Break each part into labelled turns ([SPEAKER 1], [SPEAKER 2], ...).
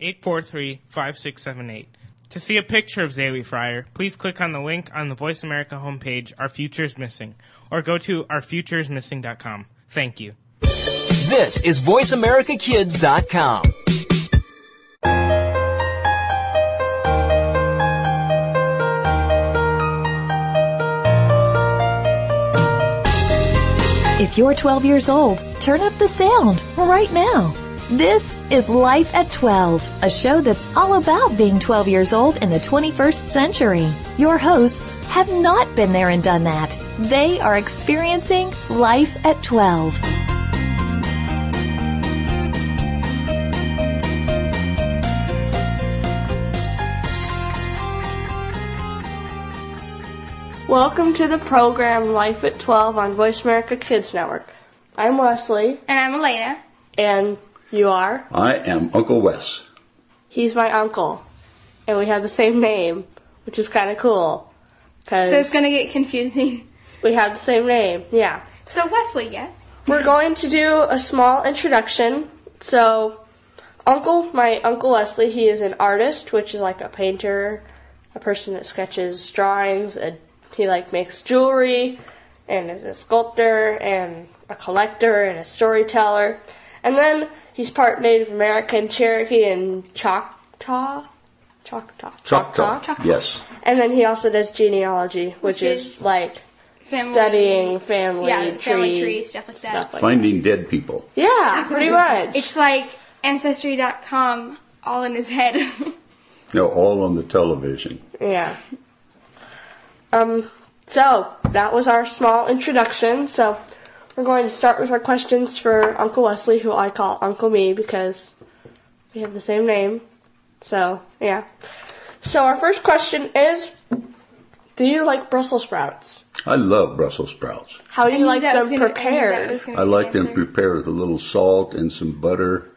[SPEAKER 1] 843 5678. To see a picture of Zaylee Fryer, please click on the link on the Voice America homepage, Our Future is Missing, or go to ourfutureismissing.com. Thank you.
[SPEAKER 2] This is VoiceAmericaKids.com.
[SPEAKER 3] If you're 12 years old, turn up the sound right now. This is Life at 12, a show that's all about being 12 years old in the 21st century. Your hosts have not been there and done that. They are experiencing life at 12.
[SPEAKER 4] Welcome to the program Life at 12 on Voice America Kids Network. I'm Wesley,
[SPEAKER 5] And I'm Alaina.
[SPEAKER 4] and you are?
[SPEAKER 6] I am Uncle Wes.
[SPEAKER 4] He's my uncle, and we have the same name, which is kind of cool.
[SPEAKER 5] So it's gonna get confusing.
[SPEAKER 4] we have the same name, yeah.
[SPEAKER 5] So Wesley, yes.
[SPEAKER 4] We're going to do a small introduction. So, Uncle, my Uncle Wesley, he is an artist, which is like a painter, a person that sketches drawings, and he like makes jewelry, and is a sculptor, and a collector, and a storyteller. And then he's part Native American, Cherokee, and Choctaw. Choctaw.
[SPEAKER 6] Choctaw. Yes.
[SPEAKER 4] And then he also does genealogy, which,
[SPEAKER 5] Which
[SPEAKER 4] is,
[SPEAKER 5] is
[SPEAKER 4] like
[SPEAKER 5] Family.
[SPEAKER 4] studying family
[SPEAKER 5] Yeah,
[SPEAKER 4] tree,
[SPEAKER 5] family tree, stuff like that.
[SPEAKER 4] stuff like
[SPEAKER 6] Finding dead people.
[SPEAKER 4] Yeah, pretty much.
[SPEAKER 5] It's like Ancestry.com all in his head.
[SPEAKER 6] No, all on the television.
[SPEAKER 4] Yeah. Um, so that was our small introduction. So we're going to start with our questions for Uncle Wesley, who I call Uncle Me because we have the same name. So yeah. So our first question is, do you like Brussels sprouts?
[SPEAKER 6] I love Brussels sprouts.
[SPEAKER 4] How do you like them
[SPEAKER 5] gonna- I
[SPEAKER 4] prepared?
[SPEAKER 6] I like them prepared with a little salt and some butter,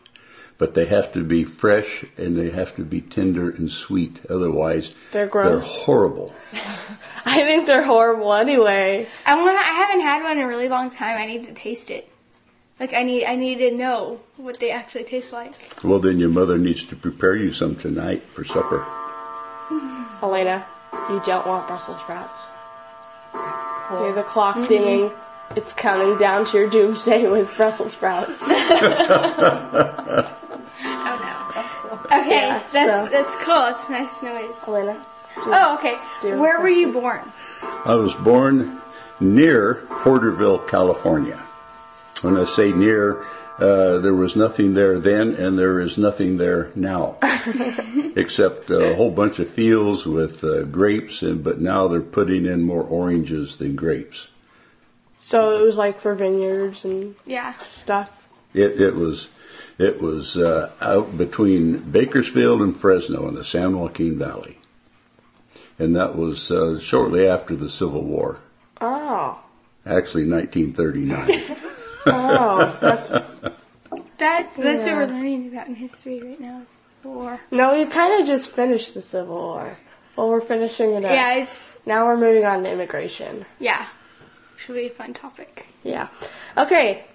[SPEAKER 6] but they have to be fresh and they have to be tender and sweet. Otherwise,
[SPEAKER 4] They're gross.
[SPEAKER 6] They're horrible.
[SPEAKER 4] I think they're horrible anyway.
[SPEAKER 5] I want. I haven't had one in a really long time. I need to taste it. Like I need. I need to know what they actually taste like.
[SPEAKER 6] Well, then your mother needs to prepare you some tonight for supper.
[SPEAKER 4] Alaina, you don't want Brussels sprouts. That's cool. Hear the clock mm-hmm. dinging. It's counting down to your doomsday with Brussels sprouts.
[SPEAKER 5] Okay,
[SPEAKER 4] Yeah,
[SPEAKER 5] that's
[SPEAKER 4] so-
[SPEAKER 5] that's cool. It's nice noise.
[SPEAKER 4] Alaina, do-
[SPEAKER 5] Oh, okay. Where were you born?
[SPEAKER 6] I was born near Porterville, California. When I say near, uh, there was nothing there then, and there is nothing there now, except a whole bunch of fields with uh, grapes. And but now they're putting in more oranges than grapes.
[SPEAKER 4] so it was like for vineyards and
[SPEAKER 5] Yeah.
[SPEAKER 4] stuff.
[SPEAKER 6] It, it was, it was uh, out between Bakersfield and Fresno in the San Joaquin Valley, and that was uh, shortly after the Civil War.
[SPEAKER 4] Oh,
[SPEAKER 6] Actually, 1939.
[SPEAKER 4] oh, that's
[SPEAKER 5] That's that's what we're learning about in history right now. It's war.
[SPEAKER 4] no. You kind of just finished the Civil War. Well, we're finishing it up.
[SPEAKER 5] Yeah, it's
[SPEAKER 4] Now we're moving on to immigration.
[SPEAKER 5] yeah. Should be a fun topic.
[SPEAKER 4] Yeah. Okay.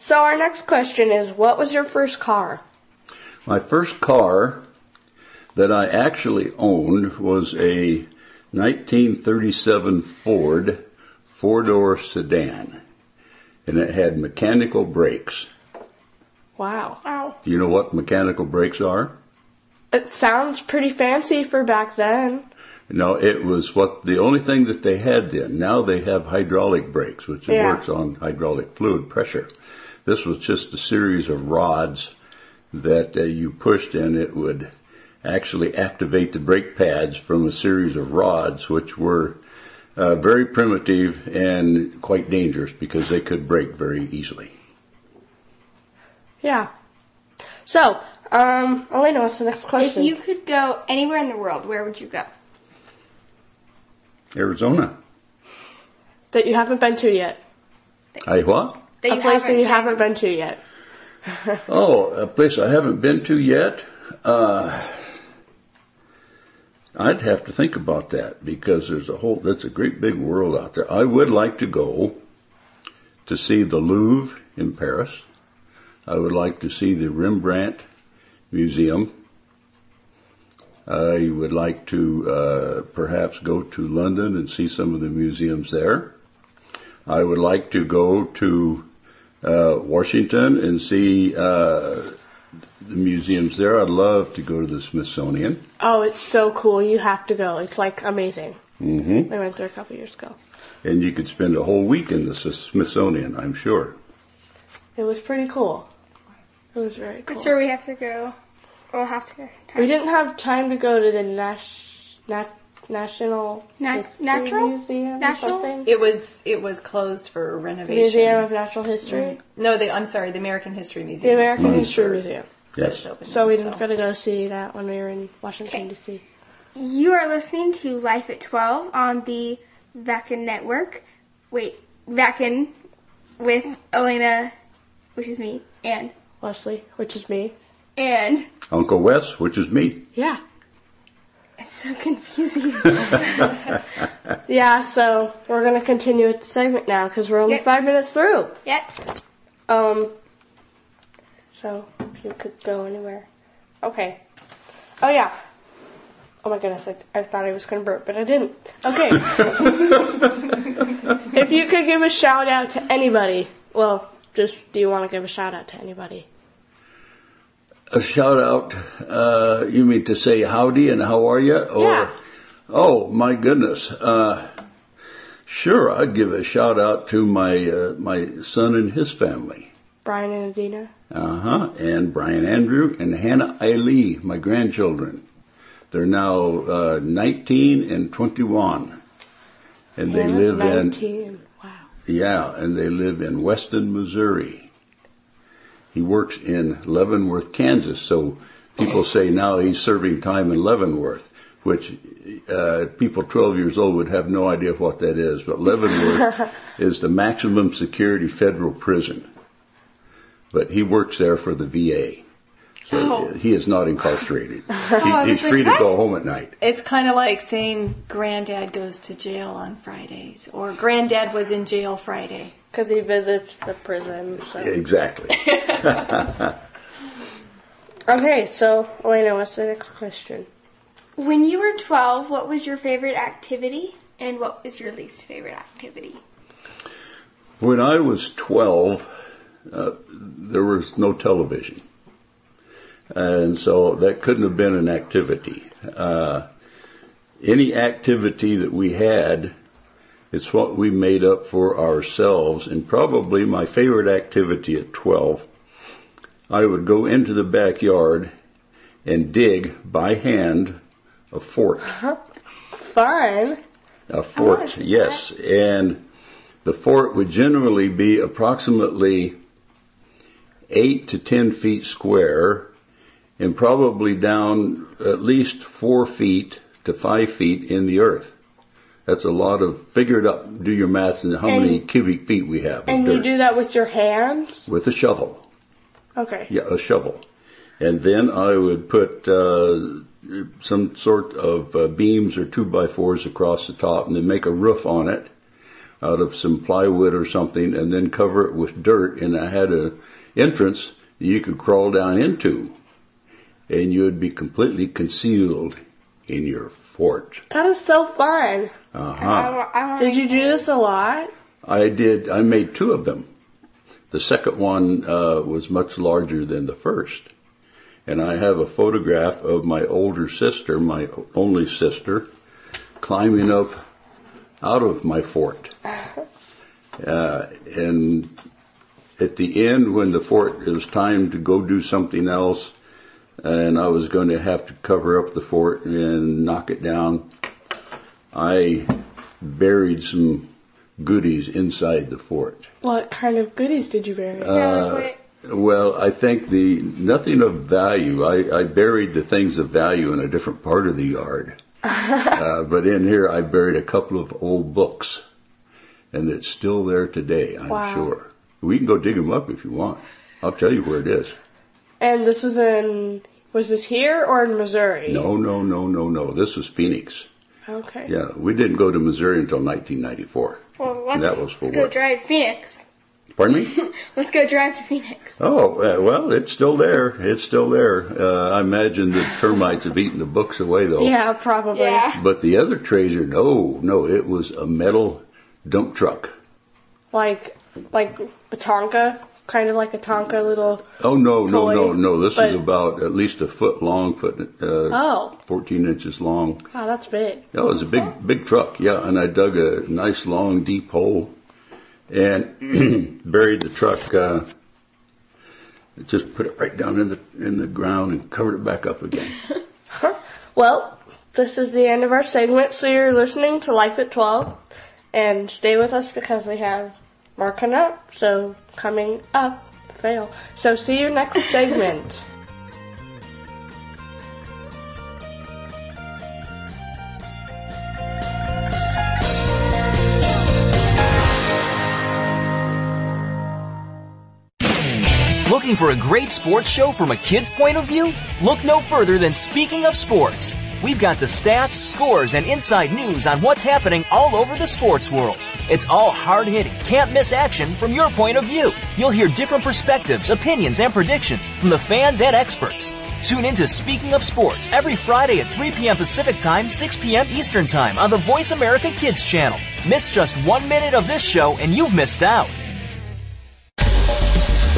[SPEAKER 4] So our next question is, what was your first car?
[SPEAKER 6] My first car that I actually owned was a 1937 Ford four door sedan, and it had mechanical brakes.
[SPEAKER 4] Wow.
[SPEAKER 5] Wow.
[SPEAKER 6] Do you know what mechanical brakes are?
[SPEAKER 4] It sounds pretty fancy for back then.
[SPEAKER 6] No, it was what the only thing that they had then. Now they have hydraulic brakes, which
[SPEAKER 4] Yeah.
[SPEAKER 6] works on hydraulic fluid pressure. This was just a series of rods that uh, you pushed and it would actually activate the brake pads from a series of rods, which were uh, very primitive and quite dangerous because they could break very easily.
[SPEAKER 4] Yeah. So, Um, Alaina, what's the next question?
[SPEAKER 5] If
[SPEAKER 4] question?
[SPEAKER 5] you could go anywhere in the world, where would you go?
[SPEAKER 6] Arizona.
[SPEAKER 4] that you haven't been to yet.
[SPEAKER 6] I what?
[SPEAKER 5] That
[SPEAKER 4] a place that you haven't been to yet.
[SPEAKER 6] Oh, a place I haven't been to yet. Uh, I'd have to think about that because there's a whole. That's a great big world out there. I would like to go to see the Louvre in Paris. I would like to see the Rembrandt Museum. I would like to uh, perhaps go to London and see some of the museums there. I would like to go to uh, Washington and see uh, the museums there. I'd love to go to the Smithsonian.
[SPEAKER 4] Oh, it's so cool. You have to go. It's like amazing.
[SPEAKER 6] hmm
[SPEAKER 4] I went there a couple years ago.
[SPEAKER 6] And you could spend a whole week in the Smithsonian, I'm sure.
[SPEAKER 4] It was pretty cool. It was very cool.
[SPEAKER 5] That's where we have to go. We'll have to go.
[SPEAKER 4] We didn't have time to go to the Nash, Nat, National
[SPEAKER 5] Nat-
[SPEAKER 4] History
[SPEAKER 5] Natural?
[SPEAKER 4] Museum or something.
[SPEAKER 7] It was it was closed for renovation.
[SPEAKER 4] Museum of Natural History. Mm-hmm.
[SPEAKER 7] No, the, I'm sorry, the American History Museum.
[SPEAKER 4] The American
[SPEAKER 7] closed
[SPEAKER 4] History Museum.
[SPEAKER 6] Yes.
[SPEAKER 7] it's
[SPEAKER 4] So we
[SPEAKER 7] now,
[SPEAKER 4] didn't get to go see that when we were in Washington D.C.
[SPEAKER 5] You are listening to Life at 12 on the Vacan Network. Wait, Vacan with Alaina, which is me, and
[SPEAKER 4] Leslie, which is me.
[SPEAKER 5] and
[SPEAKER 6] Uncle Wes, which is me.
[SPEAKER 4] Yeah.
[SPEAKER 5] It's so confusing.
[SPEAKER 4] Yeah, so we're going to continue with the segment now because we're only
[SPEAKER 5] Yep.
[SPEAKER 4] five minutes through.
[SPEAKER 5] yep.
[SPEAKER 4] Um, so you could go anywhere. Okay. Oh, yeah. Oh my goodness, I, I thought I was going to burp, but I didn't. Okay. if you could give a shout out to anybody, well, just do you want to give a shout out to anybody?
[SPEAKER 6] A shout out, uh, you mean to say howdy and how are you? Or,
[SPEAKER 4] Yeah.
[SPEAKER 6] Oh, my goodness. Uh, sure, I'd give a shout out to my, uh, my son and his family.
[SPEAKER 4] Brian and Adina?
[SPEAKER 6] Uh huh. And Brian Andrew and Hannah Eileen, my grandchildren. They're now uh, 19 and 21. And they
[SPEAKER 4] Hannah's
[SPEAKER 6] live in
[SPEAKER 4] 19. Wow.
[SPEAKER 6] yeah, and they live in Weston, Missouri. He works in Leavenworth, Kansas. So people say now he's serving time in Leavenworth, which uh, people 12 years old would have no idea what that is. But Leavenworth is the maximum security federal prison. But he works there for the VA. So
[SPEAKER 5] Oh.
[SPEAKER 6] he is not incarcerated. He,
[SPEAKER 5] was
[SPEAKER 6] he's
[SPEAKER 5] like,
[SPEAKER 6] free to go home at night.
[SPEAKER 7] It's kind of like saying granddad goes to jail on Fridays or granddad was in jail Friday.
[SPEAKER 4] Because he visits the prison. So.
[SPEAKER 6] Exactly.
[SPEAKER 4] Okay, so Alaina, what's the next question?
[SPEAKER 5] When you were 12, what was your favorite activity, and what was your least favorite activity?
[SPEAKER 6] When I was 12, uh, there was no television. And so that couldn't have been an activity. Uh, any activity that we had, it's what we made up for ourselves. And probably my favorite activity at 12, I would go into the backyard and dig by hand a fort.
[SPEAKER 4] Fun.
[SPEAKER 6] A fort, yes. And the fort would generally be approximately eight to ten feet square and probably down at least four feet to five feet in the earth. That's a lot of, figure it up, do your maths and how many cubic feet we have.
[SPEAKER 4] And you do that with your hands?
[SPEAKER 6] With a shovel.
[SPEAKER 4] Okay.
[SPEAKER 6] Yeah, a shovel. And then I would put uh, some sort of uh, beams or two by fours across the top and then make a roof on it out of some plywood or something and then cover it with dirt. And I had an entrance you could crawl down into and you would be completely concealed in your fort.
[SPEAKER 4] That is so fun.
[SPEAKER 6] Uh-huh.
[SPEAKER 5] I, wa- I wanna
[SPEAKER 4] Did you do this a lot?
[SPEAKER 6] I did. I made two of them. The second one uh, was much larger than the first, and I have a photograph of my older sister, my only sister, climbing up out of my fort. Uh, and at the end, when the fort it was time to go do something else, and I was going to have to cover up the fort and knock it down, I buried some goodies inside the fort.
[SPEAKER 4] What kind of goodies did you bury?
[SPEAKER 5] Yeah, like what-
[SPEAKER 6] Well, I think the nothing of value. I, I buried the things of value in a different part of the yard, uh, but in here I buried a couple of old books, and it's still there today. I'm
[SPEAKER 4] Wow.
[SPEAKER 6] sure. We can go dig them up if you want. I'll tell you where it is.
[SPEAKER 4] And this was in, was this here or in Missouri?
[SPEAKER 6] No, no, no, no, no. This was Phoenix.
[SPEAKER 4] Okay.
[SPEAKER 6] Yeah, we didn't go to Missouri until 1994.
[SPEAKER 5] Well, let's,
[SPEAKER 6] That was for
[SPEAKER 5] let's go
[SPEAKER 6] work.
[SPEAKER 5] drive Phoenix.
[SPEAKER 6] Pardon me?
[SPEAKER 5] Let's go drive to Phoenix.
[SPEAKER 6] Oh, uh, well, it's still there. It's still there. Uh, I imagine the termites have eaten the books away, though.
[SPEAKER 4] Yeah, probably.
[SPEAKER 5] Yeah.
[SPEAKER 6] But the other treasure, no, no, it was a metal dump truck.
[SPEAKER 4] Like, like a Tonka, kind of like a Tonka little.
[SPEAKER 6] Oh no, no,
[SPEAKER 4] Toy,
[SPEAKER 6] no, no! This
[SPEAKER 4] but-
[SPEAKER 6] is about at least a foot long, foot uh,
[SPEAKER 4] Oh,
[SPEAKER 6] fourteen inches long.
[SPEAKER 4] wow, that's big.
[SPEAKER 6] It was a big, big truck. Yeah, and I dug a nice long, deep hole and buried the truck. Uh, just put it right down in the in the ground and covered it back up again.
[SPEAKER 4] Well, this is the end of our segment, so you're listening to Life at 12. And stay with us because we have more coming up. So, coming up, fail. So, see you next segment.
[SPEAKER 2] Looking for a great sports show from a kid's point of view? Look no further than Speaking of Sports. We've got the stats, scores, and inside news on what's happening all over the sports world. It's all hard hitting, can't miss action from your point of view. You'll hear different perspectives, opinions, and predictions from the fans and experts. Tune into Speaking of Sports every Friday at 3 p.m. Pacific Time, 6 p.m. Eastern Time on the Voice America Kids channel. Miss just one minute of this show and you've missed out.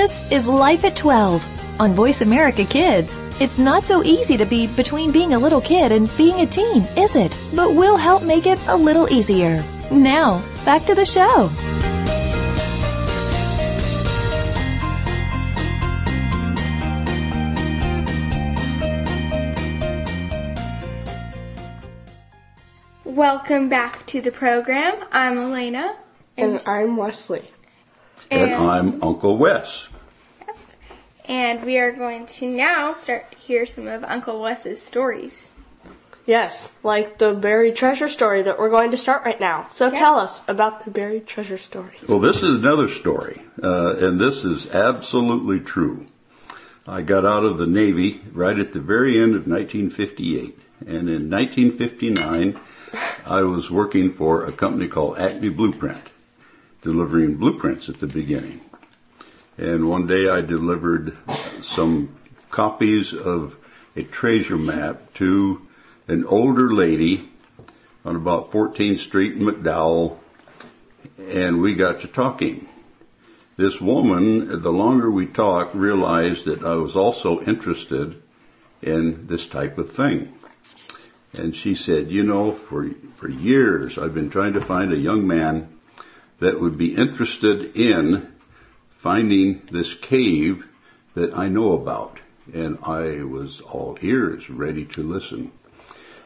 [SPEAKER 3] This is Life at 12 on Voice America Kids. It's not so easy to be between being a little kid and being a teen, is it? But we'll help make it a little easier. Now, back to the show.
[SPEAKER 5] Welcome back to the program. I'm Alaina.
[SPEAKER 4] And I'm Wesley.
[SPEAKER 6] And I'm Uncle Wes.
[SPEAKER 5] And we are going to now start to hear some of Uncle Wes's stories.
[SPEAKER 4] Yes, like the buried treasure story that we're going to start right now. So, tell us about the buried treasure story.
[SPEAKER 6] Well, this is another story, uh, and this is absolutely true. I got out of the Navy right at the very end of 1958, and in 1959, I was working for a company called Acme Blueprint, delivering blueprints at the beginning. And one day I delivered some copies of a treasure map to an older lady on about 14th Street in McDowell, and we got to talking. This woman, the longer we talked, realized that I was also interested in this type of thing. And she said, you know, for, for years I've been trying to find a young man that would be interested in finding this cave that I know about. And I was all ears, ready to listen.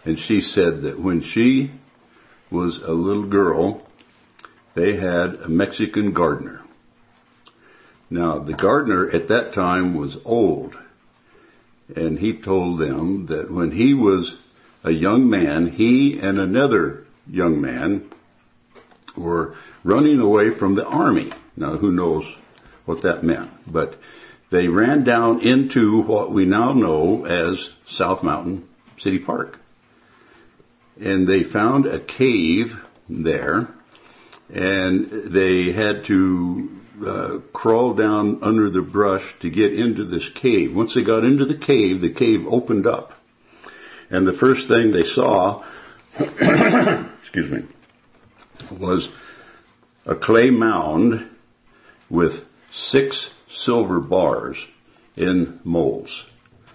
[SPEAKER 6] And she said that when she was a little girl, they had a Mexican gardener. Now, the gardener at that time was old, and he told them that when he was a young man, he and another young man were running away from the army. Now, who knows what that meant? But they ran down into what we now know as South Mountain City Park. And they found a cave there, and they had to uh, crawl down under the brush to get into this cave. Once they got into the cave, the cave opened up. And the first thing they saw, excuse me, was a clay mound with six silver bars in moles.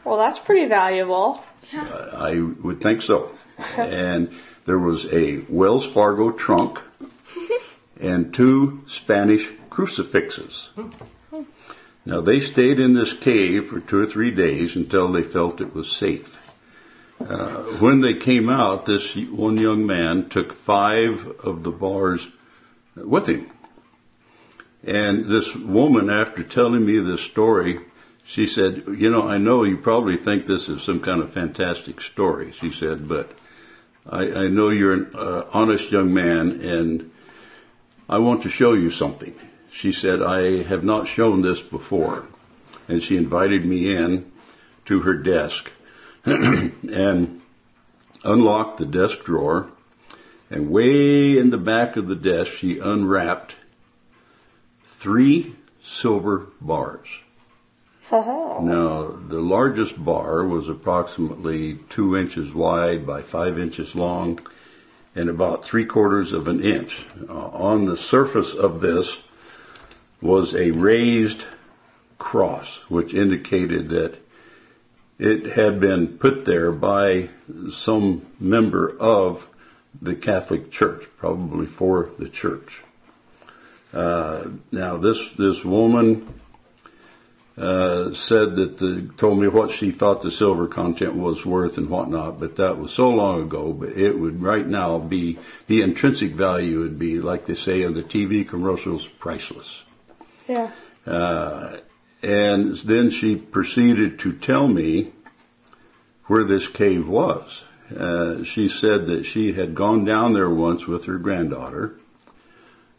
[SPEAKER 4] Well, that's pretty valuable.
[SPEAKER 6] I would think so. and there was a Wells Fargo trunk and two Spanish crucifixes. Now they stayed in this cave for two or three days until they felt it was safe. Uh, when they came out, this one young man took five of the bars with him. And this woman, after telling me this story, she said, You know, I know you probably think this is some kind of fantastic story, she said, but I, I know you're an uh, honest young man and I want to show you something. She said, I have not shown this before. And she invited me in to her desk and unlocked the desk drawer. And way in the back of the desk, she unwrapped three silver bars. Now, the largest bar was approximately two inches wide by five inches long and about three quarters of an inch. Uh, on the surface of this was a raised cross, which indicated that it had been put there by some member of the Catholic Church, probably for the church. Uh, now, this this woman uh, said that the, told me what she thought the silver content was worth and whatnot, but that was so long ago. But it would right now be the intrinsic value would be like they say in the TV commercials, priceless.
[SPEAKER 4] Yeah.
[SPEAKER 6] Uh, and then she proceeded to tell me where this cave was. Uh, she said that she had gone down there once with her granddaughter,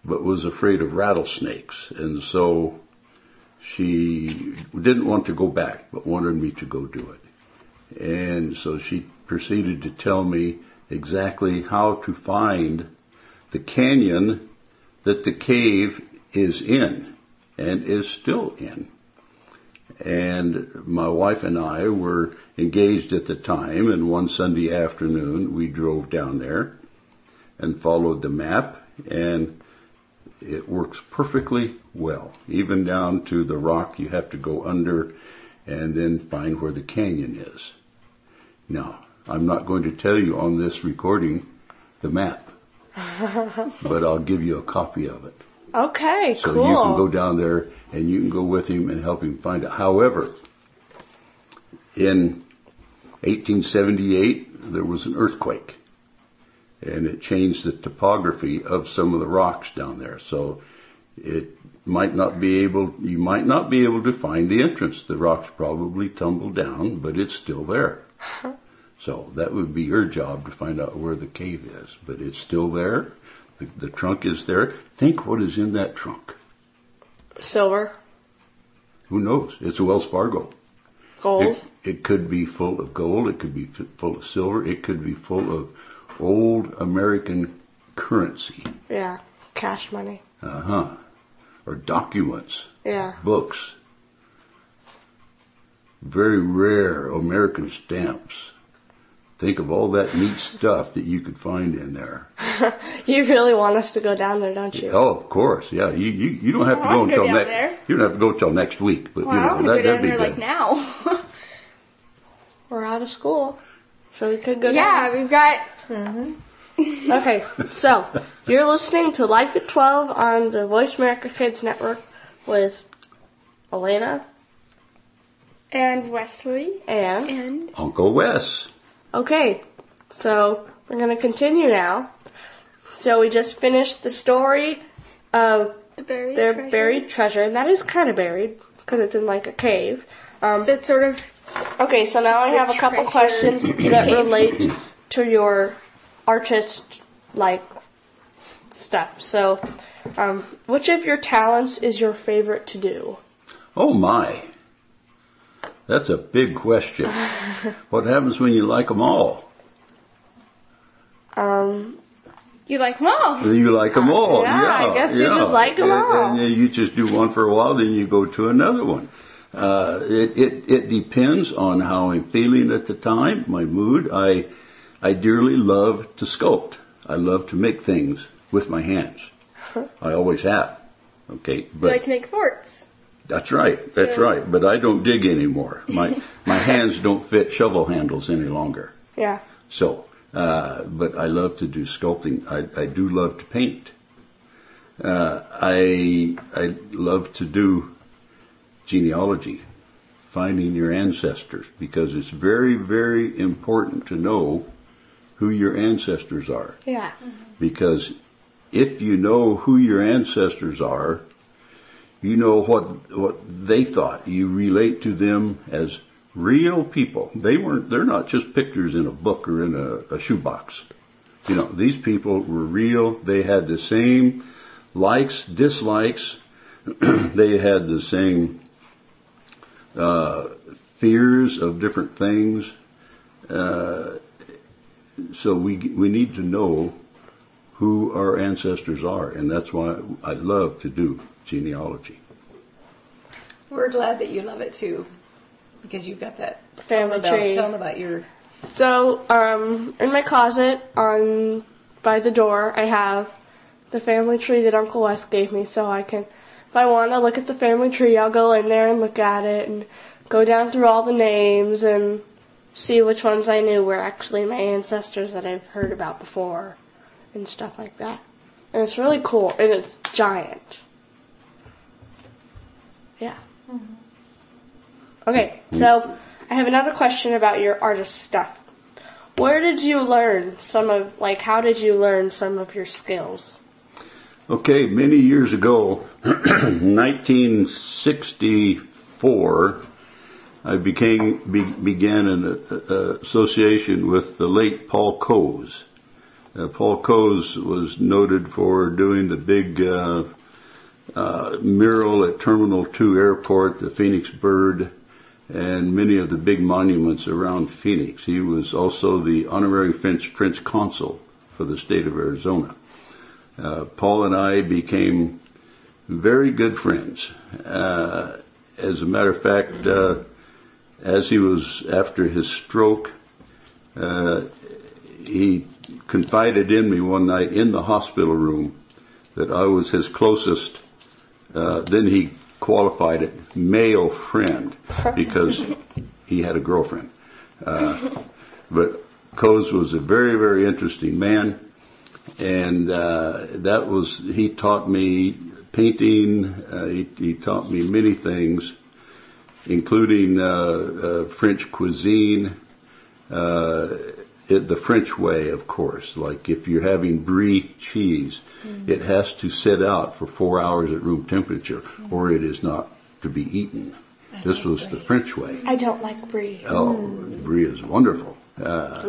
[SPEAKER 6] but was afraid of rattlesnakes, and so she didn't want to go back, but wanted me to go do it. And so she proceeded to tell me exactly how to find the canyon that the cave is in and is still in. And my wife and I were engaged at the time, and one Sunday afternoon we drove down there and followed the map, and it works perfectly well. Even down to the rock you have to go under and then find where the canyon is. Now, I'm not going to tell you on this recording the map, but I'll give you a copy of it.
[SPEAKER 4] Okay,
[SPEAKER 6] So
[SPEAKER 4] cool.
[SPEAKER 6] you can go down there and you can go with him and help him find it. However, in 1878, there was an earthquake and it changed the topography of some of the rocks down there. So it might not be able, you might not be able to find the entrance. The rocks probably tumbled down, but it's still there. So that would be your job to find out where the cave is, but it's still there. The, the trunk is there. Think what is in that trunk.
[SPEAKER 4] Silver,
[SPEAKER 6] Who knows? It's a Wells Fargo.
[SPEAKER 4] gold.
[SPEAKER 6] It, it could be full of gold. It could be full of silver. It could be full of old American currency.
[SPEAKER 4] Yeah, cash money.
[SPEAKER 6] Uh huh. Or documents,
[SPEAKER 4] Yeah.
[SPEAKER 6] books. Very rare American stamps. Think of all that neat stuff that you could find in there.
[SPEAKER 4] You really want us to go down there, don't you?
[SPEAKER 6] Oh, of course, yeah. You you, you don't have to go
[SPEAKER 5] I
[SPEAKER 6] until next. You don't have to go until next week, but
[SPEAKER 5] Well,
[SPEAKER 6] you know
[SPEAKER 5] to
[SPEAKER 6] that,
[SPEAKER 5] go
[SPEAKER 6] that'd be
[SPEAKER 5] there
[SPEAKER 6] good.
[SPEAKER 5] like now.
[SPEAKER 4] We're out of school, so we could go
[SPEAKER 5] yeah, we've got
[SPEAKER 4] down. Okay, so you're listening to Life at 12 on the Voice America Kids Network with Alaina
[SPEAKER 5] and Wesley
[SPEAKER 4] and
[SPEAKER 5] and
[SPEAKER 6] Uncle Wes.
[SPEAKER 4] Okay, so we're gonna continue now. So we just finished the story of
[SPEAKER 5] the buried
[SPEAKER 4] their
[SPEAKER 5] treasure.
[SPEAKER 4] buried treasure, and that is kind of buried because it's in like a cave. Um,
[SPEAKER 5] So it's sort of
[SPEAKER 4] okay, so now I have a couple
[SPEAKER 5] treasure
[SPEAKER 4] questions that relate to your artist like stuff. So, um, which of your talents is your favorite to do?
[SPEAKER 6] Oh my. That's a big question. what happens when you like them all?
[SPEAKER 4] Um,
[SPEAKER 5] you like them all.
[SPEAKER 6] You like them all.
[SPEAKER 4] yeah, I guess you
[SPEAKER 6] yeah.
[SPEAKER 4] just like 'em
[SPEAKER 6] And-
[SPEAKER 4] all.
[SPEAKER 6] And then you just do one for a while, then you go to another one. Uh, it, it, it depends on how I'm feeling at the time, my mood. I, I dearly love to sculpt. I love to make things with my hands. I always have. Okay,
[SPEAKER 5] You
[SPEAKER 6] but
[SPEAKER 5] like to make forts.
[SPEAKER 6] that's right. That's
[SPEAKER 5] So-
[SPEAKER 6] right. But I don't dig anymore. My my hands don't fit shovel handles any longer.
[SPEAKER 4] Yeah.
[SPEAKER 6] So, uh, but I love to do sculpting. I, I do love to paint. Uh, I I love to do genealogy, finding your ancestors, because it's very very important to know who your ancestors are.
[SPEAKER 4] Yeah.
[SPEAKER 6] Because if you know who your ancestors are, you know what what they thought. You relate to them as real people. They weren't. They're not just pictures in a book or in a, a shoebox. You know, these people were real. They had the same likes, dislikes. they had the same uh, fears of different things. Uh, so we we need to know who our ancestors are, and that's why I love to do genealogy.
[SPEAKER 7] We're glad that you love it too, because you've got that
[SPEAKER 4] Family
[SPEAKER 7] tell them about,
[SPEAKER 4] tree.
[SPEAKER 7] Tell them about your.
[SPEAKER 4] So, um, in my closet on by the door, I have the family tree that Uncle Wes gave me, so I can, if I want to look at the family tree, I'll go in there and look at it and go down through all the names and see which ones I knew were actually my ancestors that I've heard about before and stuff like that. And it's really cool, and it's giant. Yeah. Okay, so I have another question about your artist stuff. Where did you learn some of, like, how did you learn some of your skills?
[SPEAKER 6] Okay, many years ago, 1964, I became be, began an uh, uh, association with the late Paul Coze. Uh, Paul Coze was noted for doing the big uh, uh, mural at Terminal 2 Airport, the Phoenix Bird, and many of the big monuments around Phoenix. He was also the honorary French, French consul for the state of Arizona. Uh, Paul and I became very good friends. Uh, as a matter of fact, uh, as he was after his stroke, uh, he confided in me one night in the hospital room that I was his closest. Uh, then he qualified it male friend because he had a girlfriend. Uh, but Coze was a very, very interesting man and uh, that was he taught me painting. Uh, he, he taught me many things, including uh, uh, French cuisine, uh, it, the French way, of course. Like if you're having brie cheese, it has to sit out for four hours at room temperature, or it is not to be eaten. This was the French way.
[SPEAKER 4] I don't like brie.
[SPEAKER 6] Oh, brie is wonderful. Uh,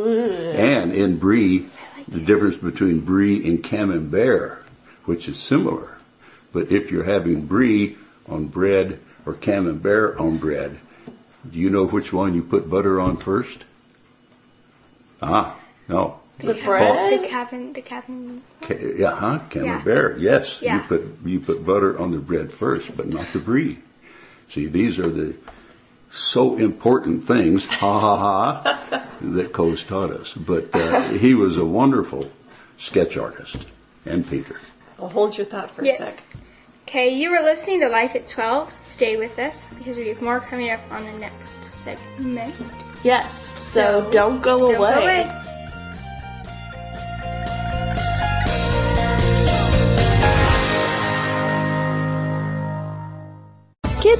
[SPEAKER 6] and in brie, the difference between brie and camembert, which is similar. But if you're having brie on bread or camembert on bread, do you know which one you put butter on first? Ah, no.
[SPEAKER 4] The bread?
[SPEAKER 5] The cabin, the cabin.
[SPEAKER 6] Ca- yeah, huh? Camembert. Yes,
[SPEAKER 5] Yeah.
[SPEAKER 6] you put you put butter on the bread first, but not the brie. See, these are the so important things, ha ha ha, that Coze taught us. But uh, he was a wonderful sketch artist and painter.
[SPEAKER 7] Well, hold your thought for
[SPEAKER 5] Yeah.
[SPEAKER 7] a sec.
[SPEAKER 5] Okay, you were listening to Life at 12. Stay with us because we have more coming up on the next segment.
[SPEAKER 4] Yes, so,
[SPEAKER 5] So,
[SPEAKER 4] don't go
[SPEAKER 5] Don't
[SPEAKER 4] away.
[SPEAKER 5] go away.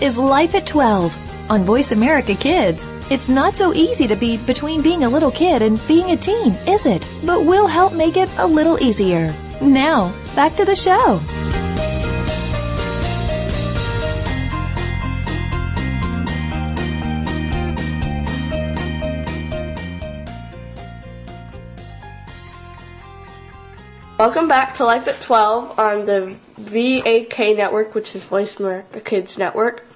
[SPEAKER 3] Is Life at 12 on Voice America Kids. It's not so easy to be between being a little kid and being a teen, is it? But we'll help make it a little easier. Now, back to the show.
[SPEAKER 4] Welcome back to Life at 12 on the VAK network, which is Voice America Kids Network.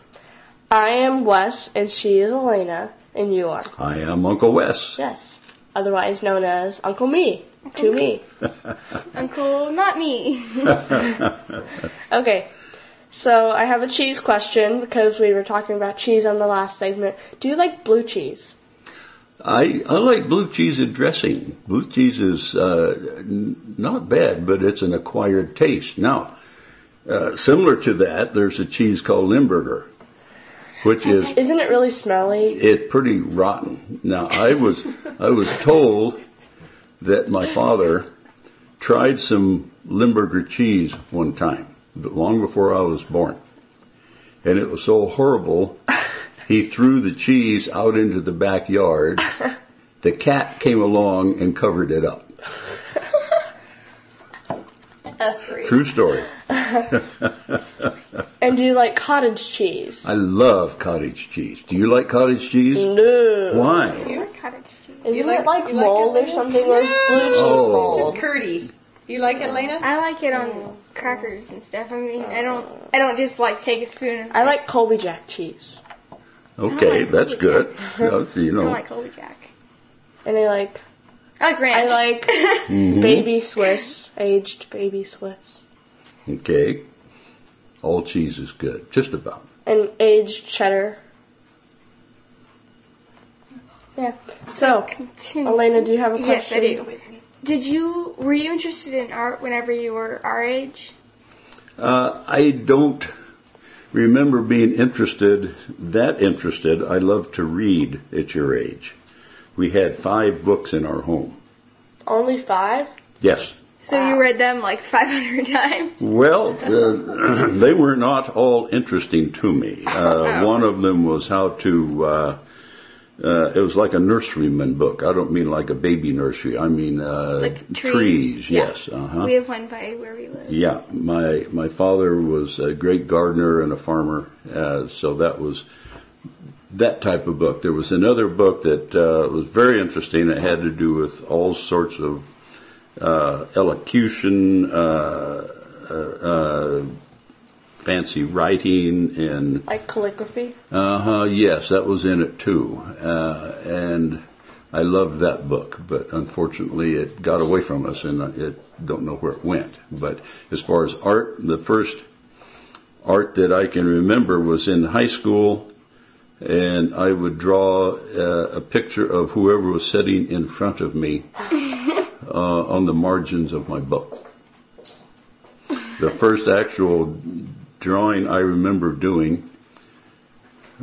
[SPEAKER 4] I am Wes, and she is Alaina, and you are.
[SPEAKER 6] I am Uncle Wes.
[SPEAKER 4] Yes. Otherwise known as Uncle Me. to me.
[SPEAKER 5] Uncle, not me.
[SPEAKER 4] Okay. So I have a cheese question because we were talking about cheese on the last segment. Do you like blue cheese?
[SPEAKER 6] I, I like blue cheese and dressing. Blue cheese is uh, n- not bad, but it's an acquired taste. Now, uh, similar to that, there's a cheese called Limburger, which is
[SPEAKER 4] Isn't it really smelly?
[SPEAKER 6] it's pretty rotten. Now, I was I was told that my father tried some Limburger cheese one time, but long before I was born, and it was so horrible. He threw the cheese out into the backyard. The cat came along and covered it up.
[SPEAKER 7] That's great.
[SPEAKER 6] True story.
[SPEAKER 4] And do you like cottage cheese?
[SPEAKER 6] I love cottage cheese. Do you like cottage cheese?
[SPEAKER 4] No.
[SPEAKER 6] Why?
[SPEAKER 5] Do you like cottage cheese.
[SPEAKER 4] Isn't
[SPEAKER 7] like-
[SPEAKER 4] it like
[SPEAKER 7] you like
[SPEAKER 4] mold
[SPEAKER 7] it,
[SPEAKER 4] or something? Or is blue cheese
[SPEAKER 6] Oh.
[SPEAKER 4] mold?
[SPEAKER 7] It's just curdy. You like it, Lena?
[SPEAKER 5] I like it on crackers and stuff. I mean, I don't. I don't just like take a spoon. And,
[SPEAKER 4] I like Colby Jack cheese.
[SPEAKER 6] Okay,
[SPEAKER 5] like
[SPEAKER 6] that's
[SPEAKER 5] Colby
[SPEAKER 6] good. That's, you
[SPEAKER 5] I don't
[SPEAKER 6] know,
[SPEAKER 5] like Colby Jack.
[SPEAKER 4] And I like
[SPEAKER 5] I like
[SPEAKER 4] I like
[SPEAKER 6] Mm-hmm.
[SPEAKER 4] baby Swiss, aged baby Swiss.
[SPEAKER 6] Okay. All cheese is good, just about.
[SPEAKER 4] And aged cheddar. Yeah. So,
[SPEAKER 5] Continue.
[SPEAKER 4] Alaina, do you have a question?
[SPEAKER 5] Yes,
[SPEAKER 4] question?
[SPEAKER 5] I do. Did you were you interested in art whenever you were our age?
[SPEAKER 6] Uh, I don't remember being interested, that interested. I love to read at your age. We had five books in our home.
[SPEAKER 4] Only five?
[SPEAKER 6] Yes.
[SPEAKER 5] So you read them like 500 times.
[SPEAKER 6] Well, uh, they were not all interesting to me. Uh, one of them was how to. Uh, uh, it was like a nurseryman book. I don't mean like a baby nursery. I mean uh,
[SPEAKER 5] Like trees. Yeah.
[SPEAKER 6] Yes. Uh huh.
[SPEAKER 5] We have one by where we live.
[SPEAKER 6] Yeah, my my father was a great gardener and a farmer, uh, so that was that type of book. There was another book that uh, was very interesting. It had to do with all sorts of uh, elocution, uh, uh, uh, fancy writing, and
[SPEAKER 4] Like calligraphy?
[SPEAKER 6] uh huh. Yes, that was in it too, uh, and I loved that book. But unfortunately, it got away from us, and I don't know where it went. But as far as art, the first art that I can remember was in high school, and I would draw uh, a picture of whoever was sitting in front of me uh, on the margins of my book. The first actual drawing I remember doing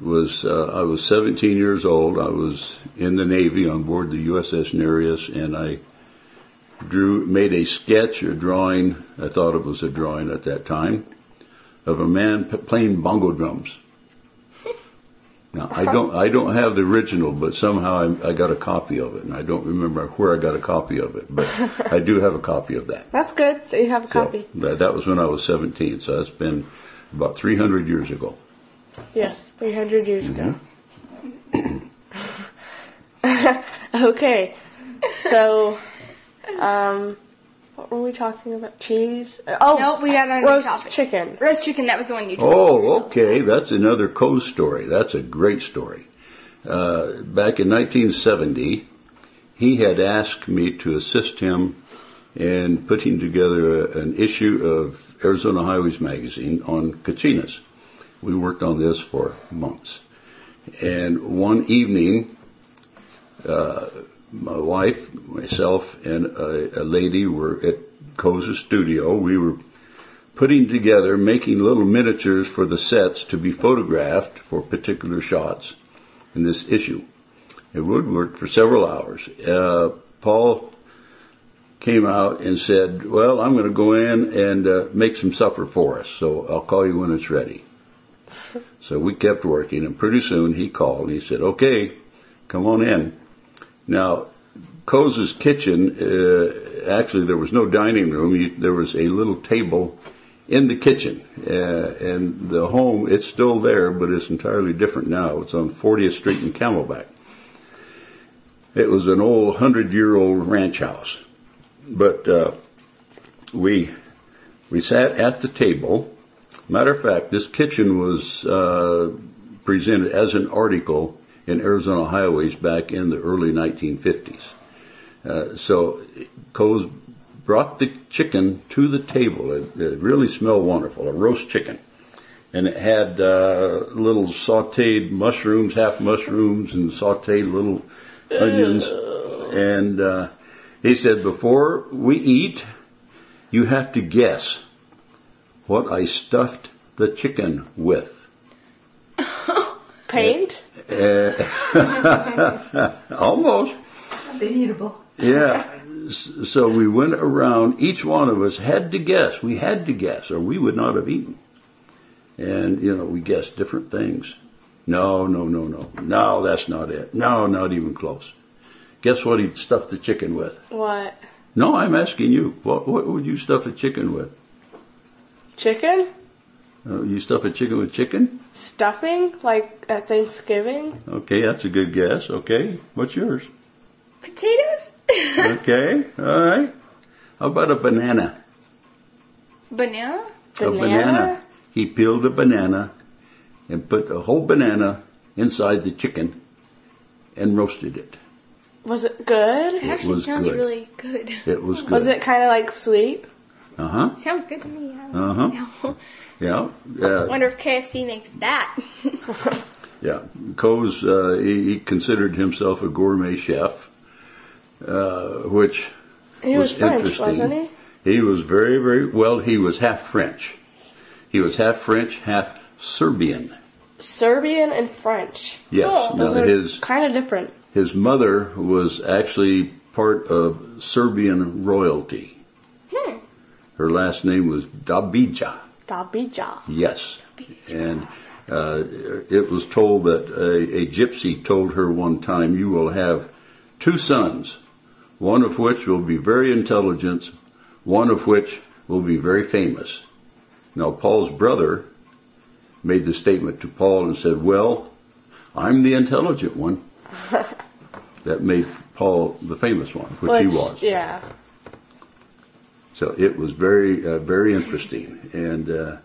[SPEAKER 6] was uh, I was 17 years old. I was in the Navy on board the USS Nereus, and I drew made a sketch, a drawing. I thought it was a drawing at that time of a man playing bongo drums. Now I don't I don't have the original, but somehow I, I got a copy of it, and I don't remember where I got a copy of it, but I do have a copy of that.
[SPEAKER 4] That's good that you have a copy.
[SPEAKER 6] So that, that was when I was 17, so that's been about 300 years ago.
[SPEAKER 4] Yes, 300 years ago.
[SPEAKER 6] Mm-hmm.
[SPEAKER 4] okay, so, um, what were we talking about? Cheese? Oh,
[SPEAKER 5] Nope, we got our
[SPEAKER 4] roast
[SPEAKER 5] topic.
[SPEAKER 4] chicken.
[SPEAKER 5] Roast chicken. That was the one you. told
[SPEAKER 6] Oh, okay. That's another Coe story. That's a great story. Uh, back in 1970, he had asked me to assist him in putting together a, an issue of Arizona Highways magazine on Kachinas. We worked on this for months. And one evening, uh, my wife, myself, and a, a lady were at Coe's studio. We were putting together, making little miniatures for the sets to be photographed for particular shots in this issue. It would work for several hours. Uh, Paul came out and said, "Well, I'm going to go in and uh, make some supper for us, so I'll call you when it's ready." So we kept working, and pretty soon he called and he said, "Okay, come on in." Now, Coze's kitchen, uh, actually, there was no dining room. He, there was a little table in the kitchen, uh, and the home it's still there, but it's entirely different now. It's on 40th Street in Camelback. It was an old hundred-year-old ranch house, but uh, we we sat at the table. Matter of fact, this kitchen was uh, presented as an article in Arizona Highways back in the early 1950s. Uh, so Coze brought the chicken to the table. It, it really smelled wonderful, a roast chicken. And it had uh, little sauteed mushrooms, half mushrooms, and sauteed little onions. And uh, he said, before we eat, you have to guess what I stuffed the chicken with.
[SPEAKER 4] Paint?
[SPEAKER 6] Uh, almost.
[SPEAKER 7] Eatable.
[SPEAKER 6] Yeah. So we went around, each one of us had to guess. We had to guess, or we would not have eaten. And, you know, we guessed different things. No, no, no, no. No, that's not it. No, not even close. Guess what he stuffed the chicken with?
[SPEAKER 4] What?
[SPEAKER 6] No, I'm asking you. What, what would you stuff a chicken with?
[SPEAKER 4] Chicken?
[SPEAKER 6] Uh, you stuff a chicken with chicken?
[SPEAKER 4] Stuffing? Like at Thanksgiving?
[SPEAKER 6] Okay, that's a good guess. Okay, what's yours?
[SPEAKER 5] Potatoes?
[SPEAKER 6] Okay, all right. How about a banana?
[SPEAKER 5] Banana?
[SPEAKER 6] A banana. He peeled a banana and put a whole banana inside the chicken and roasted it.
[SPEAKER 4] Was it good?
[SPEAKER 5] It actually
[SPEAKER 6] was
[SPEAKER 5] sounds
[SPEAKER 6] good.
[SPEAKER 5] really good.
[SPEAKER 6] It was good.
[SPEAKER 4] Was it kind of like sweet?
[SPEAKER 6] Uh huh.
[SPEAKER 5] Sounds good to me.
[SPEAKER 6] Uh huh.
[SPEAKER 5] know.
[SPEAKER 6] Yeah. Yeah.
[SPEAKER 5] Wonder if KFC makes that.
[SPEAKER 6] Yeah. Coze's, uh, he, he considered himself a gourmet chef, uh, which
[SPEAKER 4] He was, French,
[SPEAKER 6] interesting.
[SPEAKER 4] wasn't he?
[SPEAKER 6] He was very, very well. He was half French. He was half French, half Serbian.
[SPEAKER 4] Serbian and French.
[SPEAKER 6] Yes.
[SPEAKER 4] Oh,
[SPEAKER 6] now
[SPEAKER 4] those are
[SPEAKER 6] his
[SPEAKER 4] kind of different.
[SPEAKER 6] his mother was actually part of Serbian royalty.
[SPEAKER 4] Hmm.
[SPEAKER 6] Her last name was Dabija.
[SPEAKER 4] Dabija.
[SPEAKER 6] Yes. And uh, it was told that a, a gypsy told her one time, You will have two sons, one of which will be very intelligent, one of which will be very famous. Now, Paul's brother made the statement to Paul and said, Well, I'm the intelligent one. that made Paul the famous one, which, he was.
[SPEAKER 4] Yeah.
[SPEAKER 6] So it was very, uh, very interesting. And uh,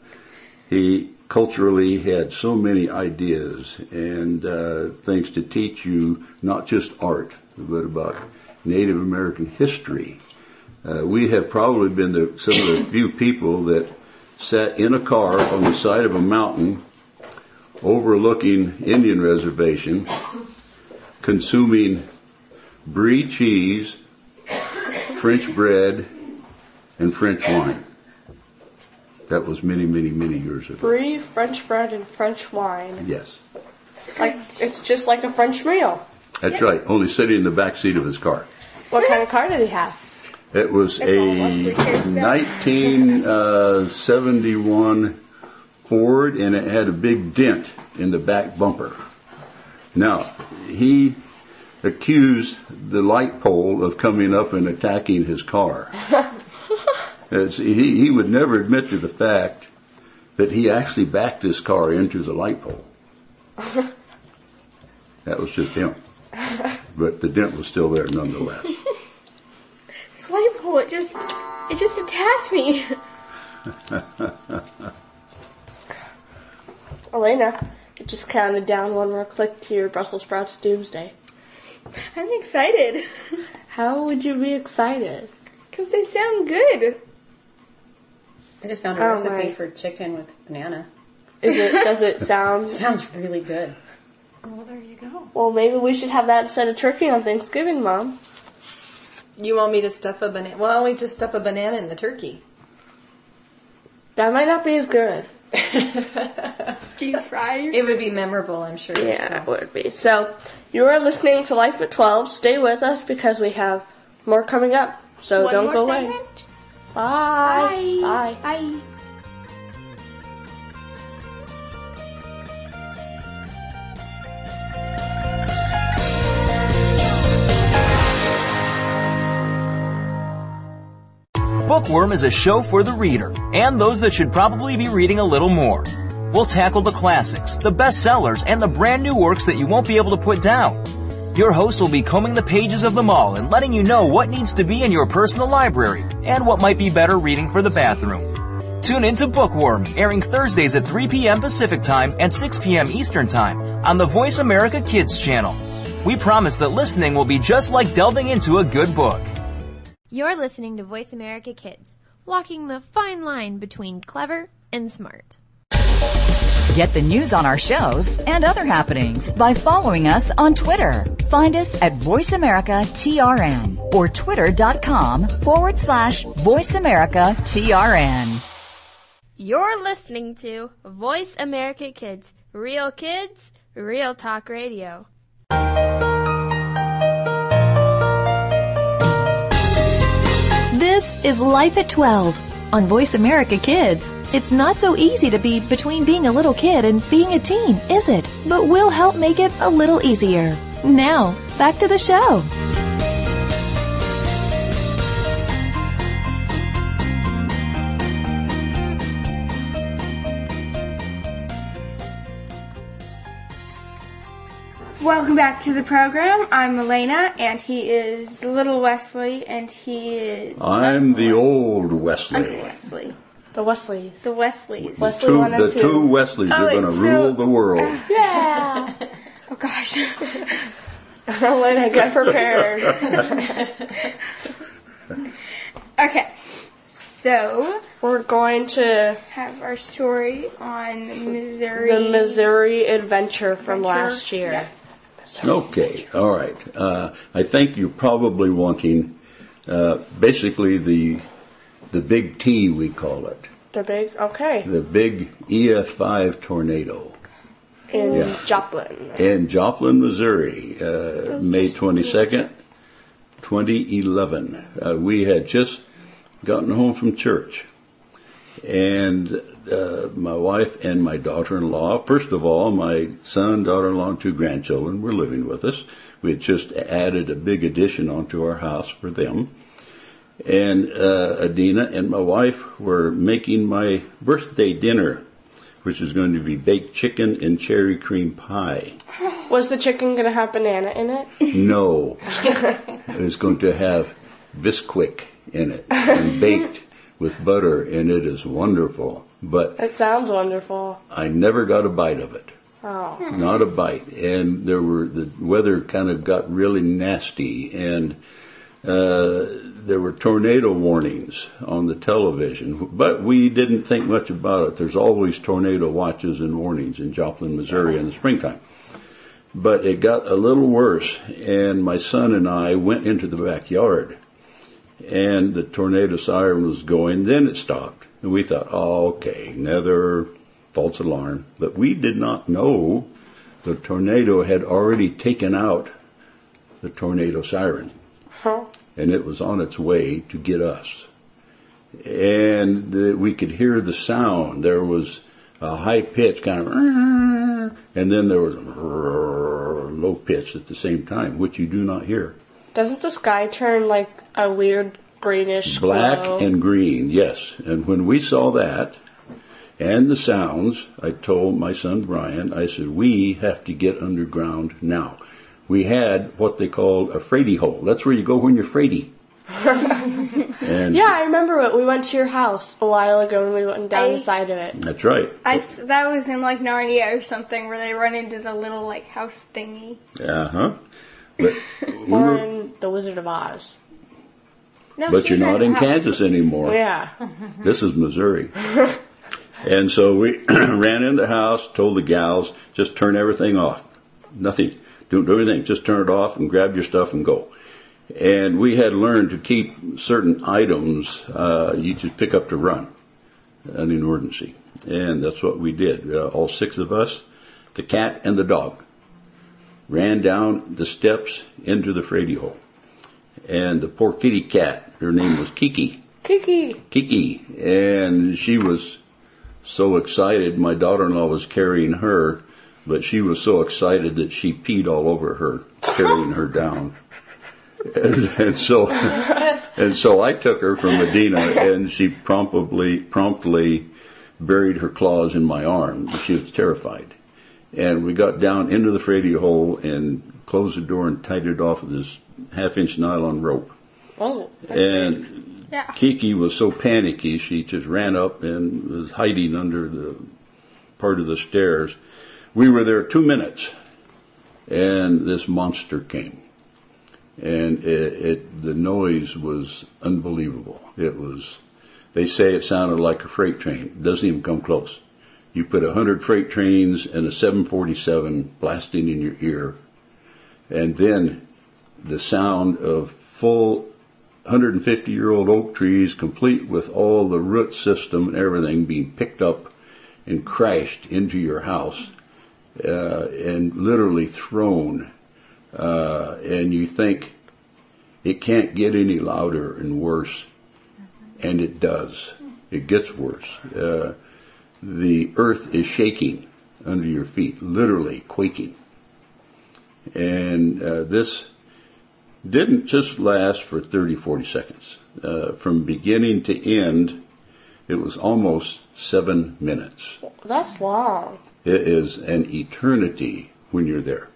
[SPEAKER 6] he culturally had so many ideas and uh, things to teach you, not just art, but about Native American history. Uh, we have probably been the, some of the few people that sat in a car on the side of a mountain overlooking Indian reservation, consuming brie cheese, French bread, and French wine. That was many, many, many years ago.
[SPEAKER 4] Brie, French bread, and French wine.
[SPEAKER 6] Yes,
[SPEAKER 4] Like it's just like a French meal.
[SPEAKER 6] that's right. Only sitting in the back seat of his car.
[SPEAKER 4] What kind of car did he have?
[SPEAKER 6] It was
[SPEAKER 5] That's all
[SPEAKER 6] a
[SPEAKER 5] Wesley cares about.
[SPEAKER 6] 1971 uh, Ford, and it had a big dent in the back bumper. Now, he accused the light pole of coming up and attacking his car. Uh, As he, he would never admit to the fact that he actually backed this car into the light pole. That was just him. But the dent was still there nonetheless.
[SPEAKER 5] This light pole, it just, it just attacked me.
[SPEAKER 4] Alaina, you just counted down one more click to your Brussels sprouts doomsday.
[SPEAKER 5] I'm excited.
[SPEAKER 4] How would you be excited?
[SPEAKER 5] Because they sound good.
[SPEAKER 8] I just found a
[SPEAKER 4] Oh,
[SPEAKER 8] recipe
[SPEAKER 4] my.
[SPEAKER 8] for chicken with banana.
[SPEAKER 4] Is it? Does it sound?
[SPEAKER 8] Sounds really good.
[SPEAKER 7] Well, there you go.
[SPEAKER 4] Well, maybe we should have that instead of turkey on Thanksgiving, Mom.
[SPEAKER 7] You want me to stuff a banana? Why don't we just stuff a banana in the turkey?
[SPEAKER 4] That might not be as good.
[SPEAKER 5] Do you fry your
[SPEAKER 7] It would be memorable, I'm sure.
[SPEAKER 4] Yeah, it would be. So, you are listening to Life at 12. Stay with us because we have more coming up. So
[SPEAKER 5] One
[SPEAKER 4] don't
[SPEAKER 5] more
[SPEAKER 4] go away. Bye.
[SPEAKER 5] Bye.
[SPEAKER 4] Bye.
[SPEAKER 2] Bookworm is a show for the reader and those that should probably be reading a little more. We'll tackle the classics, the bestsellers, and the brand new works that you won't be able to put down. Your host will be combing the pages of them all and letting you know what needs to be in your personal library and what might be better reading for the bathroom. Tune into Bookworm, airing Thursdays at 3 p.m. Pacific Time and 6 p.m. Eastern Time on the Voice America Kids channel. We promise that listening will be just like delving into a good book.
[SPEAKER 9] You're listening to Voice America Kids, walking the fine line between clever and smart.
[SPEAKER 10] Get the news on our shows and other happenings by following us on Twitter. Find us at VoiceAmericaTRN America TRN or twitter.com forward slash VoiceAmericaTRN.
[SPEAKER 11] You're listening to Voice America Kids, real kids, real talk radio.
[SPEAKER 3] This is Life at 12 on Voice America Kids. It's not so easy to be between being a little kid and being a teen, is it? But we'll help make it a little easier. Now, back to the show.
[SPEAKER 5] Welcome back to the program. I'm Alaina, and he is little Wesley, and he is
[SPEAKER 6] I'm the old Wesley.
[SPEAKER 5] Uncle Wesley.
[SPEAKER 4] The Wesleys.
[SPEAKER 5] The Wesleys.
[SPEAKER 4] Wesley
[SPEAKER 6] Two,
[SPEAKER 4] one and
[SPEAKER 6] the
[SPEAKER 4] two.
[SPEAKER 6] two Wesleys
[SPEAKER 5] Oh,
[SPEAKER 6] are going to
[SPEAKER 5] it's
[SPEAKER 6] rule the world.
[SPEAKER 4] Yeah.
[SPEAKER 5] Oh gosh.
[SPEAKER 4] Alaina, get prepared.
[SPEAKER 5] okay. So
[SPEAKER 4] We're going to
[SPEAKER 5] have our story on Missouri.
[SPEAKER 4] the Missouri adventure from
[SPEAKER 5] Adventure.
[SPEAKER 4] last year.
[SPEAKER 5] Yeah.
[SPEAKER 6] Okay, all right. Uh, I think you're probably wanting uh, basically the the big T we call it,
[SPEAKER 4] The big, okay,
[SPEAKER 6] the big EF5 tornado
[SPEAKER 4] in
[SPEAKER 6] Yeah.
[SPEAKER 4] Joplin.
[SPEAKER 6] in Joplin, Missouri, uh, May 22nd, 2011. Uh, we had just gotten home from church, and uh, my wife and my daughter-in-law. First of all, my son, daughter-in-law, and two grandchildren were living with us. We had just added a big addition onto our house for them. And uh, Adina and my wife were making my birthday dinner, which is going to be baked chicken and cherry cream pie.
[SPEAKER 4] Was the chicken going to have banana in it?
[SPEAKER 6] No, it was going to have Bisquick in it and baked with butter, and it is wonderful. But
[SPEAKER 4] It sounds wonderful.
[SPEAKER 6] I never got a bite of it.
[SPEAKER 4] Oh.
[SPEAKER 6] not a bite. And there were the weather kind of got really nasty, and uh, there were tornado warnings on the television. But we didn't think much about it. There's always tornado watches and warnings in Joplin, Missouri, in the springtime. But it got a little worse, and my son and I went into the backyard, and the tornado siren was going. Then it stopped, and we thought, "Oh, okay, another false alarm." But we did not know the tornado had already taken out the tornado siren,
[SPEAKER 4] Huh.
[SPEAKER 6] and it was on its way to get us. And the, we could hear the sound. There was a high pitch kind of, and then there was a low pitch at the same time, which you do not hear.
[SPEAKER 4] Doesn't the sky turn like a weird greenish
[SPEAKER 6] Black
[SPEAKER 4] glow?
[SPEAKER 6] and green, yes. And when we saw that and the sounds, I told my son Brian, I said, we have to get underground now. We had what they called a fraidy hole. That's where you go when you're fraidy. and
[SPEAKER 4] Yeah, I remember it. We went to your house a while ago and we went down
[SPEAKER 5] I-
[SPEAKER 4] the side of it.
[SPEAKER 6] that's right.
[SPEAKER 5] I, that was in like Narnia or something where they run into the little like house thingy.
[SPEAKER 6] Uh huh. But we
[SPEAKER 4] Or
[SPEAKER 6] were,
[SPEAKER 4] in The Wizard of Oz.
[SPEAKER 5] No,
[SPEAKER 6] but you're not in
[SPEAKER 5] house.
[SPEAKER 6] Kansas anymore.
[SPEAKER 4] Yeah.
[SPEAKER 6] This is Missouri. and so we ran in the house, told the gals, just turn everything off. Nothing. Don't do anything. Just turn it off and grab your stuff and go. And we had learned to keep certain items uh, you just pick up to run an emergency. And that's what we did. Uh, all six of us, the cat and the dog, ran down the steps into the fraidy hole. And the poor kitty cat, her name was Kiki.
[SPEAKER 4] Kiki.
[SPEAKER 6] Kiki, and she was so excited. My daughter-in-law was carrying her, but she was so excited that she peed all over her, carrying her down. and, and so and so I took her from Medina, and she promptly promptly buried her claws in my arm. She was terrified, and we got down into the fraidy hole and closed the door and tied it off with this half-inch nylon rope.
[SPEAKER 4] Oh,
[SPEAKER 6] And
[SPEAKER 5] Yeah.
[SPEAKER 6] Kiki was so panicky, she just ran up and was hiding under the part of the stairs. We were there two minutes, and this monster came. And it, it, the noise was unbelievable. It was, they say it sounded like a freight train. It doesn't even come close. You put a hundred freight trains and a 747 blasting in your ear, and then the sound of full 150 year old oak trees, complete with all the root system and everything being picked up and crashed into your house uh, and literally thrown. Uh, and you think it can't get any louder and worse, and it does. It gets worse. Uh, the earth is shaking under your feet, literally quaking. And uh, this didn't just last for 30, 40 seconds. Uh, from beginning to end, it was almost seven minutes.
[SPEAKER 4] That's long.
[SPEAKER 6] It is an eternity when you're there.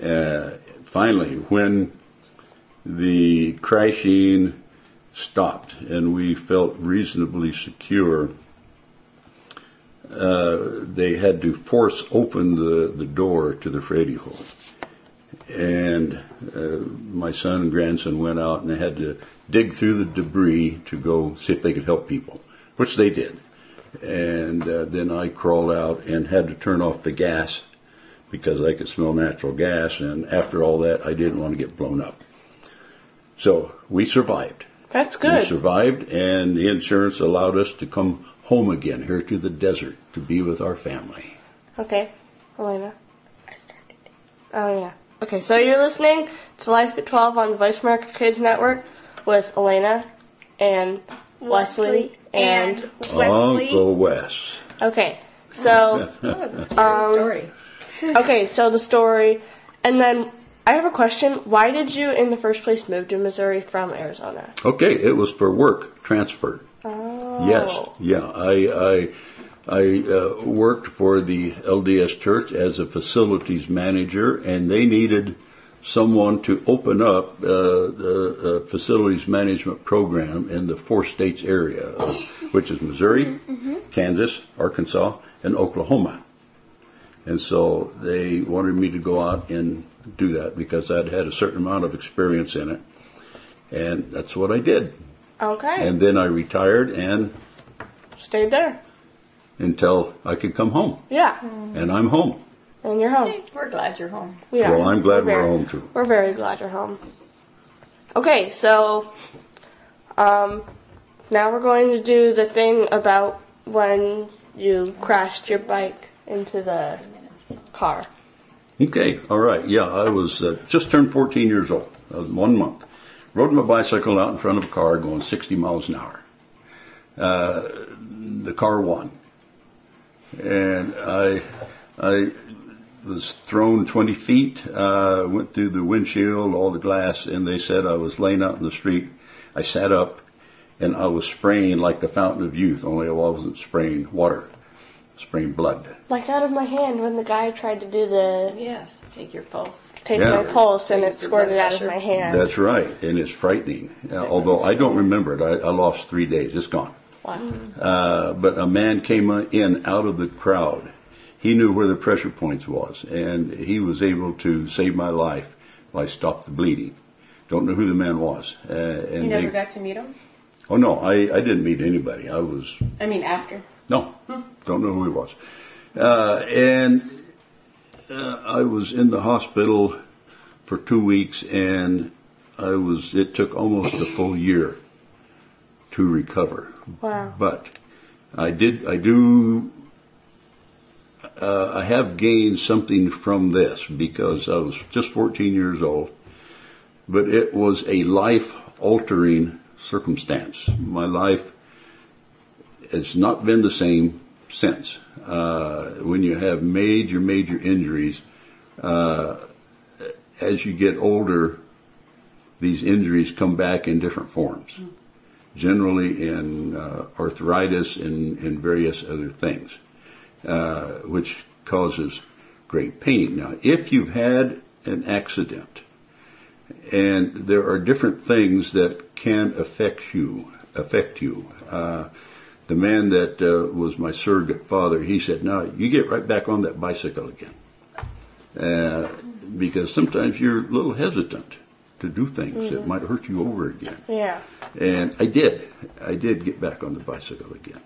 [SPEAKER 6] Uh, finally, when the crashing stopped and we felt reasonably secure, uh, they had to force open the, the door to the fraidy hole. And uh, my son and grandson went out and they had to dig through the debris to go see if they could help people, which they did. And uh, then I crawled out and had to turn off the gas because I could smell natural gas. And after all that, I didn't want to get blown up. So we survived.
[SPEAKER 4] That's good.
[SPEAKER 6] We survived, and the insurance allowed us to come home again here to the desert to be with our family.
[SPEAKER 4] Okay, Alaina. I started. Oh yeah. Okay, so you're listening to Life at 12 on the Voice America Kids Network with Alaina and Wesley,
[SPEAKER 5] Wesley
[SPEAKER 4] and,
[SPEAKER 5] and Wesley.
[SPEAKER 6] Uncle Wes.
[SPEAKER 4] Okay, so um,
[SPEAKER 8] story.
[SPEAKER 4] okay, so the story, and then I have a question. Why did you, in the first place, move to Missouri from Arizona?
[SPEAKER 6] Okay, it was for work transfer.
[SPEAKER 4] Oh.
[SPEAKER 6] Yes, yeah. I I I uh, worked for the LDS Church as a facilities manager, and they needed someone to open up uh, the uh, facilities management program in the four states area, uh, which is Missouri, Kansas, Arkansas, and Oklahoma. And so they wanted me to go out and do that because I'd had a certain amount of experience in it, and that's what I did.
[SPEAKER 4] Okay,
[SPEAKER 6] And then I retired and
[SPEAKER 4] stayed there.
[SPEAKER 6] until I could come home.
[SPEAKER 4] Yeah,
[SPEAKER 6] And I'm home.
[SPEAKER 4] and you're home.
[SPEAKER 8] We're glad you're home.
[SPEAKER 4] We are.
[SPEAKER 6] Well, I'm glad we're
[SPEAKER 4] very-
[SPEAKER 6] home too.
[SPEAKER 4] We're very glad you're home. Okay, so um, now we're going to do the thing about when you crashed your bike into the car.
[SPEAKER 6] Okay, all right. Yeah, I was uh, just turned 14 years old, uh, one month. Rode my bicycle out in front of a car going 60 miles an hour. Uh, the car won, and I, I was thrown 20 feet. Uh, went through the windshield, all the glass, and they said I was laying out in the street. I sat up, and I was spraying like the fountain of youth. Only I wasn't spraying water, spraying blood.
[SPEAKER 4] Like out of my hand when the guy tried to do the
[SPEAKER 8] Yes, take your pulse.
[SPEAKER 4] take
[SPEAKER 6] Yeah.
[SPEAKER 4] my pulse and
[SPEAKER 8] Your
[SPEAKER 4] it squirted out of my hand.
[SPEAKER 6] That's right, and it's frightening. Uh, although I don't remember it, I, I lost three days. It's gone.
[SPEAKER 4] Wow.
[SPEAKER 6] Uh, but a man came in out of the crowd. He knew where the pressure points was, and he was able to save my life. by stopped the bleeding. Don't know who the man was. Uh, and
[SPEAKER 8] You never
[SPEAKER 6] they-
[SPEAKER 8] got to meet him?
[SPEAKER 6] oh no, I, I didn't meet anybody. I was
[SPEAKER 8] I mean, after.
[SPEAKER 6] No, don't know who he was. Uh, and uh, I was in the hospital for two weeks, and I was. It took almost a full year to recover.
[SPEAKER 4] Wow.
[SPEAKER 6] But I did. I do. Uh, I have gained something from this because I was just 14 years old, but it was a life-altering circumstance. My life has not been the same since. Uh, when you have major, major injuries, uh, as you get older, these injuries come back in different forms, generally in uh, arthritis and, and various other things, uh, which causes great pain. Now, if you've had an accident, and there are different things that can affect you, affect you. The man that uh, was my surrogate father, he said, "Now you get right back on that bicycle again." Uh, because sometimes you're a little hesitant to do things mm-hmm. that might hurt you over again.
[SPEAKER 4] Yeah.
[SPEAKER 6] And I did. I did get back on the bicycle again.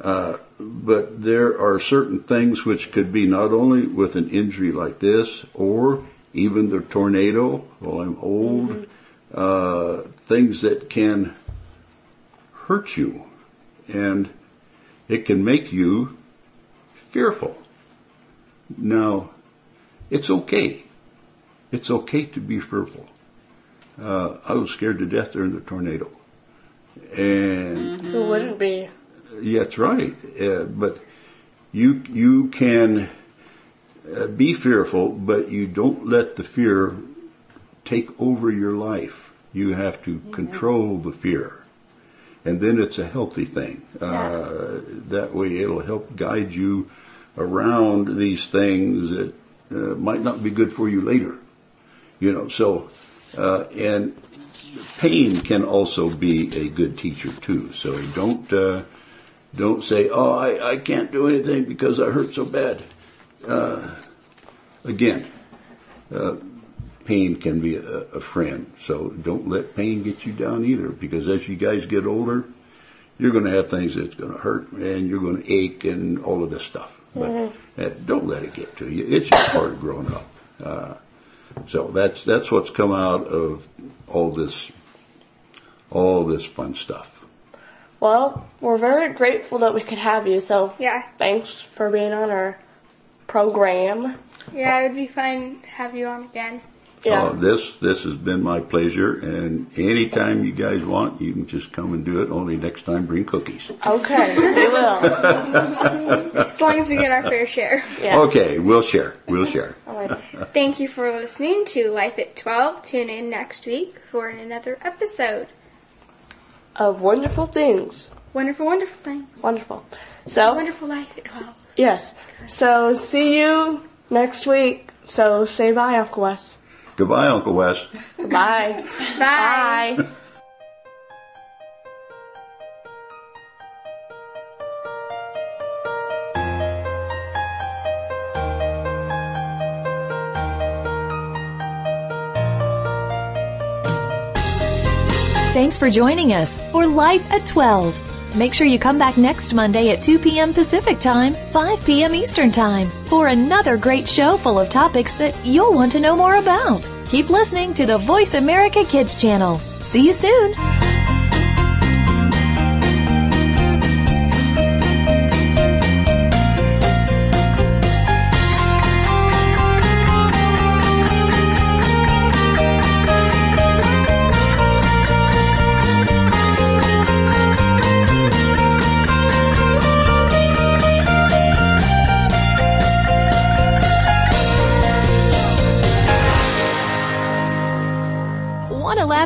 [SPEAKER 6] Uh, but there are certain things which could be not only with an injury like this, or even the tornado while I'm old, mm-hmm. uh, things that can hurt you, and it can make you fearful. Now, it's okay. It's okay to be fearful. Uh, I was scared to death during the tornado. And
[SPEAKER 4] who wouldn't be?
[SPEAKER 6] Yeah, that's right. Uh, but you you can uh, be fearful, but you don't let the fear take over your life. You have to mm-hmm. control the fear, and then it's a healthy thing. Uh, that way, it'll help guide you around these things that uh, might not be good for you later. You know, so, uh, and pain can also be a good teacher too. So don't, uh, don't say, oh, I, I can't do anything because I hurt so bad. Uh, again, uh, pain can be a, a friend. So don't let pain get you down either because as you guys get older, you're going to have things that's going to hurt and you're going to ache and all of this stuff. But mm-hmm. uh, don't let it get to you. It's just part of growing up. Uh, so that's that's what's come out of all this all this fun stuff.
[SPEAKER 4] Well, we're very grateful that we could have you. So
[SPEAKER 5] yeah,
[SPEAKER 4] thanks for being on our program.
[SPEAKER 5] Yeah, it would be fun to have you on again.
[SPEAKER 6] Yeah. Uh, this this has been my pleasure, and anytime you guys want, you can just come and do it. Only next time, bring cookies.
[SPEAKER 4] Okay, we will.
[SPEAKER 5] as long as we get our fair share.
[SPEAKER 6] Yeah. Okay, we'll share. We'll share.
[SPEAKER 5] Thank you for listening to Life at Twelve. Tune in next week for another episode
[SPEAKER 4] of wonderful things.
[SPEAKER 5] Wonderful, wonderful things.
[SPEAKER 4] Wonderful. So
[SPEAKER 5] wonderful life at twelve.
[SPEAKER 4] Yes. So see you next week. So say bye, Uncle Wes.
[SPEAKER 6] Goodbye, Uncle Wes.
[SPEAKER 4] Bye.
[SPEAKER 5] Bye.
[SPEAKER 4] Bye.
[SPEAKER 3] Thanks for joining us for Life at 12. Make sure you come back next Monday at 2 p.m. Pacific Time, 5 p.m. Eastern Time for another great show full of topics that you'll want to know more about. Keep listening to the Voice America Kids channel. See you soon.